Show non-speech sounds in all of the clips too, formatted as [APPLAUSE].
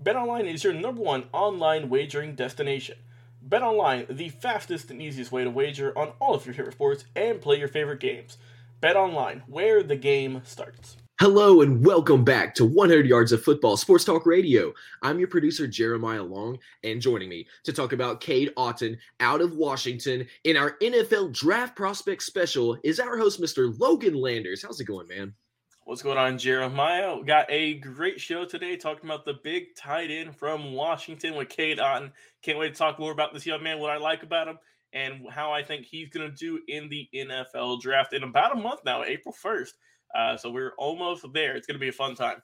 BetOnline is your number one online wagering destination. BetOnline, the fastest and easiest way to wager on all of your favorite sports and play your favorite games. BetOnline, where the game starts. Hello and welcome back to 100 Yards of Football Sports Talk Radio. I'm your producer Jeremiah Long, and joining me to talk about Cade Otton out of Washington in our NFL Draft Prospect Special is our host, Mr. Logan Landers. How's it going, man? What's going on, Jeremiah? Got a great show today talking about the big tight end from Washington with Cade Otton. Can't wait to talk more about this young man, what I like about him, and how I think he's going to do in the NFL draft in about a month now, April 1st. Uh, so we're almost there. It's going to be a fun time.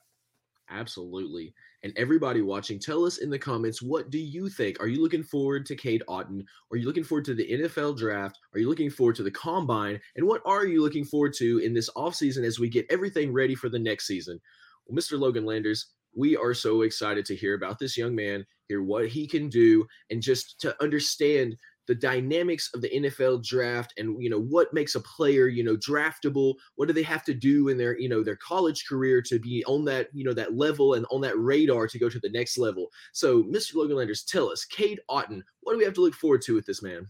Absolutely. And everybody watching, tell us in the comments what do you think? Are you looking forward to Cade Otton? Are you looking forward to the NFL draft? Are you looking forward to the combine? And what are you looking forward to in this offseason as we get everything ready for the next season? Well, Mr. Logan Landers, we are so excited to hear about this young man, hear what he can do, and just to understand the dynamics of the NFL draft and you know what makes a player you know draftable what do they have to do in their you know their college career to be on that you know that level and on that radar to go to the next level so Mr. Logan Landers tell us Cade Otton what do we have to look forward to with this man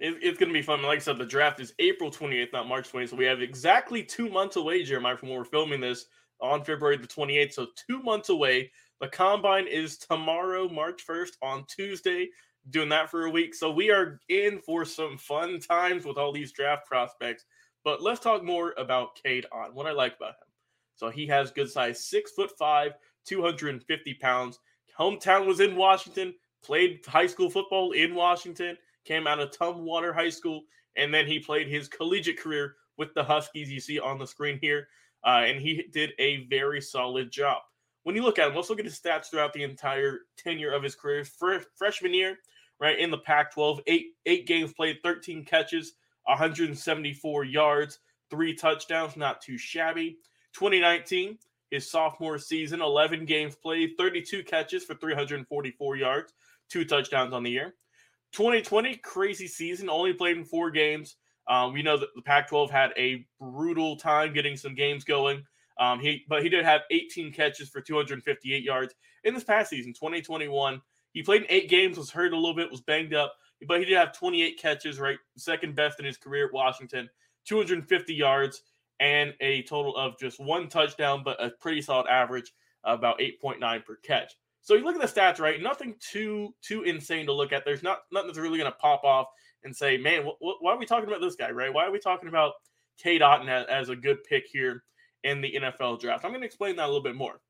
it, it's going to be fun. Like I said, the draft is April 28th, not March 20th. So we have exactly two months away, Jeremiah, from when we're filming this on February the 28th. So two months away. The combine is tomorrow, March 1st, on Tuesday doing that for a week. So we are in for some fun times with all these draft prospects. But let's talk more about Cade on what I like about him. So he has good size, six foot five, 250 pounds. Hometown was in Washington, played high school football in Washington, came out of Tumwater High School, and then he played his collegiate career with the Huskies you see on the screen here. Uh, and he did a very solid job. When you look at him, let's look at his stats throughout the entire tenure of his career. Freshman year, right in the Pac-12. Eight eight games played, 13 catches, 174 yards, three touchdowns, not too shabby. 2019, his sophomore season, 11 games played, 32 catches for 344 yards, two touchdowns on the year. 2020, crazy season, only played in four games. Um, we know that the Pac-12 had a brutal time getting some games going. Um, he, but he did have 18 catches for 258 yards in this past season, 2021. He played in eight games, was hurt a little bit, was banged up, but he did have 28 catches, right? Second best in his career at Washington, 250 yards, and a total of just one touchdown, but a pretty solid average, about 8.9 per catch. So you look at the stats, right? Nothing too too insane to look at. There's not nothing that's really going to pop off and say, man, wh- wh- why are we talking about this guy, right? Why are we talking about Cade Otton as, as a good pick here in the NFL draft? I'm going to explain that a little bit more.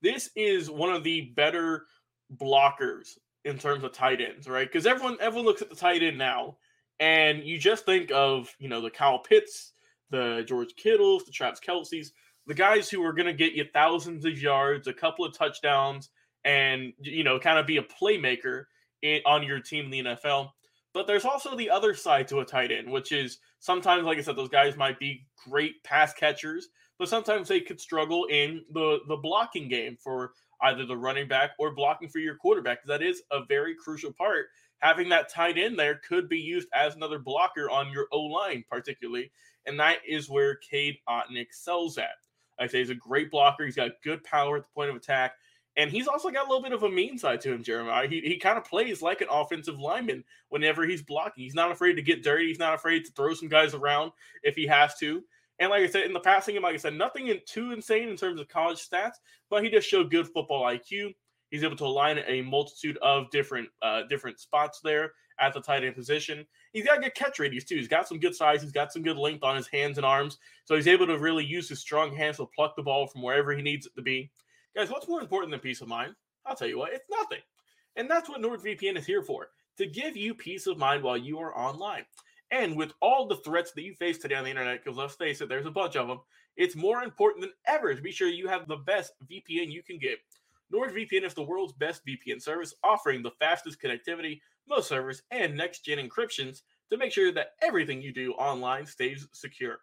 This is one of the better blockers in terms of tight ends, right? Because everyone everyone looks at the tight end now, and you just think of you know the Kyle Pitts, the George Kittles, the Travis Kelce's, the guys who are going to get you thousands of yards, a couple of touchdowns, and you know kind of be a playmaker in, on your team in the NFL. But there's also the other side to a tight end, which is sometimes, like I said, those guys might be great pass catchers, but sometimes they could struggle in the the blocking game for either the running back or blocking for your quarterback. That is a very crucial part. Having that tight end there could be used as another blocker on your O line, particularly, and that is where Cade Otton excels at. I say he's a great blocker. He's got good power at the point of attack. And he's also got a little bit of a mean side to him, Jeremiah. He, he kind of plays like an offensive lineman whenever he's blocking. He's not afraid to get dirty. He's not afraid to throw some guys around if he has to. And like I said, in the passing game, like I said, nothing too insane in terms of college stats, but he just showed good football IQ. He's able to align a multitude of different uh, different spots there at the tight end position. He's got good catch radius too. He's got some good size. He's got some good length on his hands and arms. So he's able to really use his strong hands to pluck the ball from wherever he needs it to be. Guys, what's more important than peace of mind? I'll tell you what, it's nothing. And that's what NordVPN is here for to give you peace of mind while you are online. And with all the threats that you face today on the internet, because let's face it, there's a bunch of them, it's more important than ever to be sure you have the best VPN you can get. NordVPN is the world's best VPN service, offering the fastest connectivity, most servers, and next gen encryptions to make sure that everything you do online stays secure.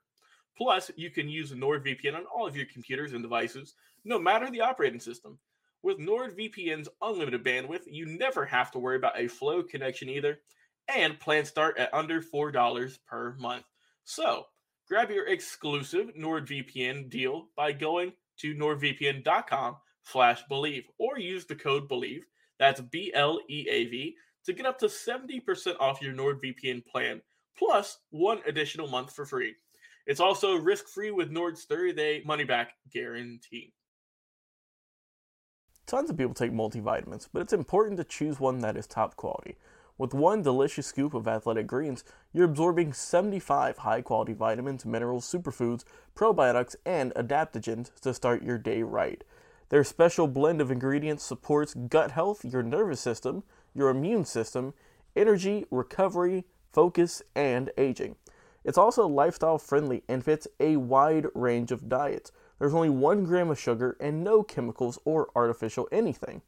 Plus, you can use NordVPN on all of your computers and devices, no matter the operating system. With NordVPN's unlimited bandwidth, you never have to worry about a slow connection either, and plans start at under $4 per month. So, grab your exclusive NordVPN deal by going to nordvpn.com slash bleav or use the code bleav that's b-l-e-a-v to get up to 70% off your nordvpn plan plus one additional month for free. It's also risk-free with nord's 30-day money-back guarantee. Tons of people take multivitamins but it's important to choose one that is top quality with one delicious scoop of athletic greens, you're absorbing 75 high quality vitamins, minerals, superfoods, probiotics, and adaptogens to start your day right. Their special blend of ingredients supports gut health, your nervous system, your immune system, energy, recovery, focus, and aging. It's also lifestyle friendly and fits a wide range of diets. There's only one gram of sugar and no chemicals or artificial anything.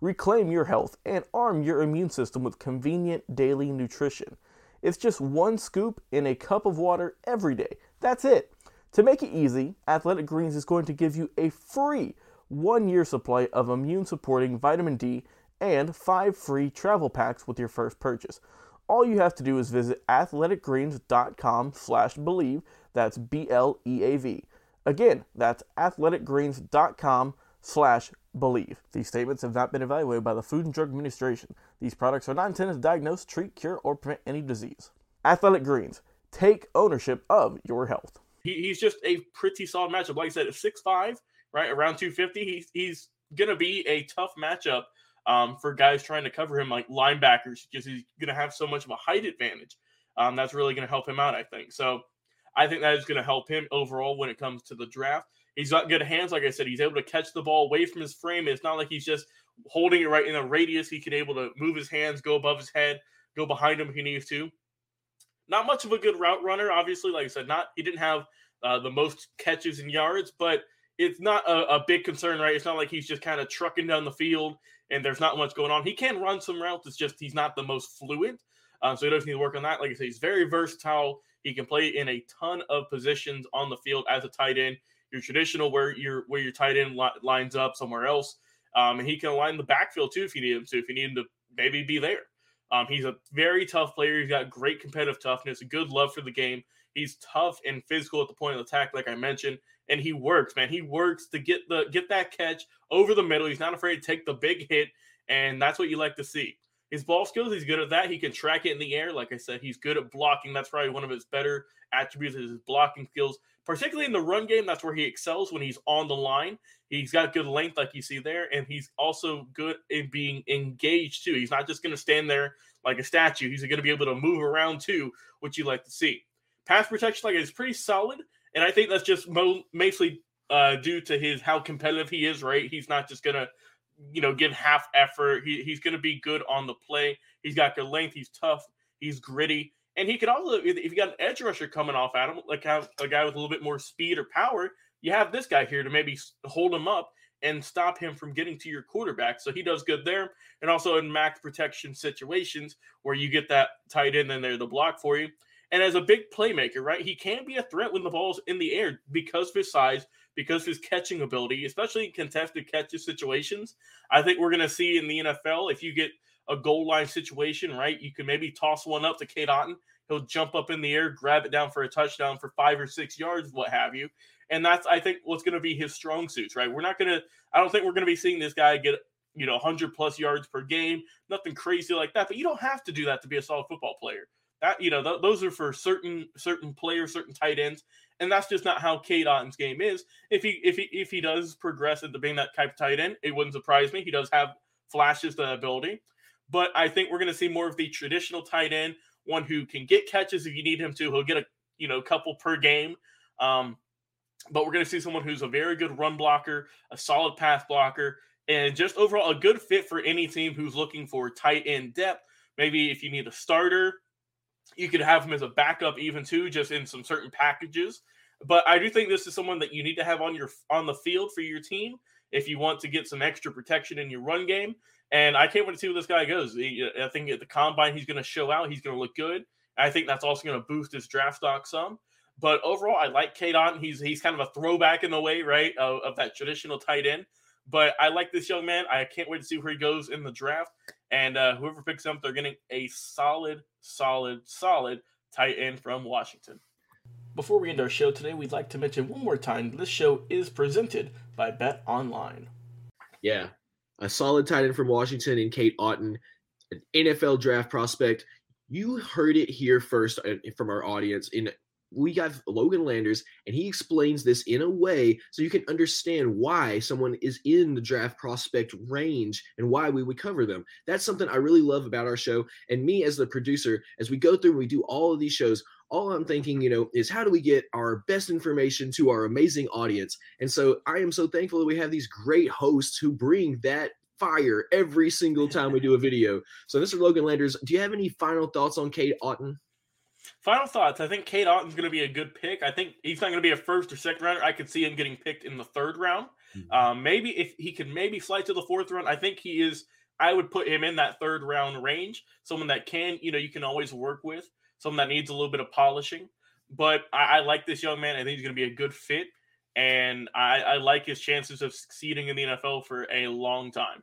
Reclaim your health and arm your immune system with convenient daily nutrition. It's just one scoop in a cup of water every day. That's it. To make it easy, Athletic Greens is going to give you a free one year supply of immune supporting vitamin D, and five free travel packs with your first purchase. All you have to do is visit athleticgreens.com slash bleav. That's B-L-E-A-V. Again, that's athleticgreens.com slash bleav. These statements have not been evaluated by the Food and Drug Administration. These products are not intended to diagnose, treat, cure, or prevent any disease. Athletic Greens. Take ownership of your health. He, he's just a pretty solid matchup. Like I said, at 6'5", right around 250. He's he's gonna be a tough matchup um, for guys trying to cover him, like linebackers, because he's gonna have so much of a height advantage. Um, that's really gonna help him out, I think. So I think that is gonna help him overall when it comes to the draft. He's got good hands, like I said. He's able to catch the ball away from his frame. It's not like he's just holding it right in a radius. He can able to move his hands, go above his head, go behind him if he needs to. Not much of a good route runner, obviously. Like I said, not he didn't have uh, the most catches and yards, but it's not a, a, big concern, right? It's not like he's just kind of trucking down the field and there's not much going on. He can run some routes. It's just he's not the most fluent. Um, so he doesn't need to work on that. Like I said, he's very versatile. He can play in a ton of positions on the field as a tight end. Your traditional where your where your tight end li- lines up somewhere else, um, and he can align the backfield too if you need him to. If you need him to maybe be there, um, he's a very tough player. He's got great competitive toughness, a good love for the game. He's tough and physical at the point of attack, like I mentioned, and he works, man. He works to get the get that catch over the middle. He's not afraid to take the big hit, and that's what you like to see. His ball skills, he's good at that. He can track it in the air. Like I said, he's good at blocking. That's probably one of his better attributes is his blocking skills, particularly in the run game. That's where he excels when he's on the line. He's got good length, like you see there, and he's also good in being engaged too. He's not just going to stand there like a statue. He's going to be able to move around too, which you like to see. Pass protection, like is pretty solid, and I think that's just mo- mostly uh, due to his how competitive he is. Right, he's not just gonna you know give half effort. He, he's gonna be good on the play. He's got good length. He's tough. He's gritty, and he could also if you got an edge rusher coming off at him, like have a guy with a little bit more speed or power, you have this guy here to maybe hold him up and stop him from getting to your quarterback. So he does good there. And also in max protection situations where you get that tight end in there to block for you. And as a big playmaker, right, he can be a threat when the ball's in the air because of his size, because of his catching ability, especially in contested catches situations. I think we're going to see in the NFL if you get a goal line situation, right, you can maybe toss one up to Cade Otton. He'll jump up in the air, grab it down for a touchdown for five or six yards, what have you. And that's, I think, what's going to be his strong suits, right? We're not going to, I don't think we're going to be seeing this guy get, you know, 100 plus yards per game, nothing crazy like that. But you don't have to do that to be a solid football player that you know th- those are for certain certain players, certain tight ends, and that's just not how Cade Otton's game is. If he if he if he does progress into being that type of tight end, it wouldn't surprise me. He does have flashes the ability, but I think we're going to see more of the traditional tight end, one who can get catches if you need him to. He'll get a you know couple per game. Um, but we're going to see someone who's a very good run blocker, a solid pass blocker, and just overall a good fit for any team who's looking for tight end depth. Maybe if you need a starter, you could have him as a backup even too, just in some certain packages. But I do think this is someone that you need to have on your on the field for your team if you want to get some extra protection in your run game. And I can't wait to see where this guy goes. I think at the combine he's going to show out. He's going to look good. I think that's also going to boost his draft stock some. But overall, I like Cade Otton. He's he's kind of a throwback in the way, right, of, of that traditional tight end. But I like this young man. I can't wait to see where he goes in the draft. And uh, whoever picks him, they're getting a solid, solid, solid tight end from Washington. Before we end our show today, we'd like to mention one more time this show is presented by Bet Online. Yeah, a solid tight end from Washington and Cade Otton, an NFL draft prospect. You heard it here first uh, from our audience in we got Logan Landers, and he explains this in a way so you can understand why someone is in the draft prospect range and why we would cover them. That's something I really love about our show. And me as the producer, as we go through and we do all of these shows, all I'm thinking, you know, is how do we get our best information to our amazing audience? And so I am so thankful that we have these great hosts who bring that fire every single time we do a [LAUGHS] video. So, Mr. Logan Landers, do you have any final thoughts on Cade Otton? Final thoughts. I think Cade Otton's going to be a good pick. I think he's not going to be a first or second rounder. I could see him getting picked in the third round. Mm-hmm. Um, maybe if he could maybe slide to the fourth round. I think he is. I would put him in that third round range. Someone that can, you know, you can always work with. Someone that needs a little bit of polishing. But I, I like this young man. I think he's going to be a good fit, and I, I like his chances of succeeding in the NFL for a long time.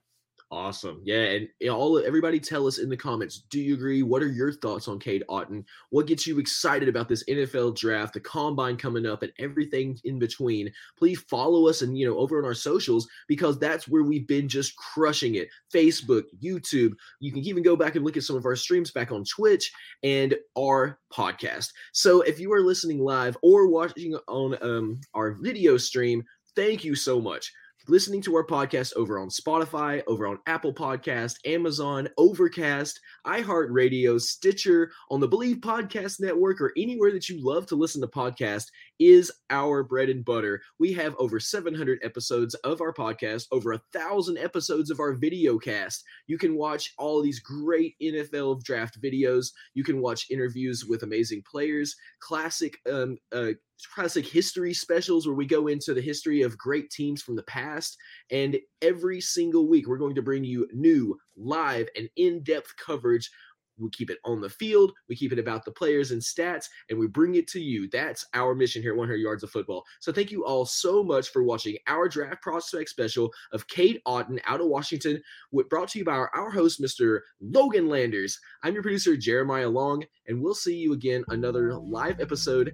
Awesome. Yeah, and all everybody tell us in the comments, do you agree? What are your thoughts on Cade Otton? What gets you excited about this NFL draft, the combine coming up and everything in between? Please follow us and you know over on our socials because that's where we've been just crushing it. Facebook, YouTube. You can even go back and look at some of our streams back on Twitch and our podcast. So if you are listening live or watching on um, our video stream, thank you so much listening to our podcast over on Spotify, over on Apple Podcast, Amazon, Overcast, iHeartRadio, Stitcher, on the Bleav Podcast Network, or anywhere that you love to listen to podcasts is our bread and butter. We have over 700 episodes of our podcast, over a thousand episodes of our video cast. You can watch all these great NFL draft videos. You can watch interviews with amazing players, classic um, uh, classic history specials where we go into the history of great teams from the past. And every single week, we're going to bring you new, live, and in depth coverage we keep it on the field, we keep it about the players and stats, and we bring it to you. That's our mission here at 100 Yards of Football. So thank you all so much for watching our draft prospect special of Cade Otton out of Washington, brought to you by our, our host, Mr. Logan Landers. I'm your producer, Jeremiah Long, and we'll see you again another live episode.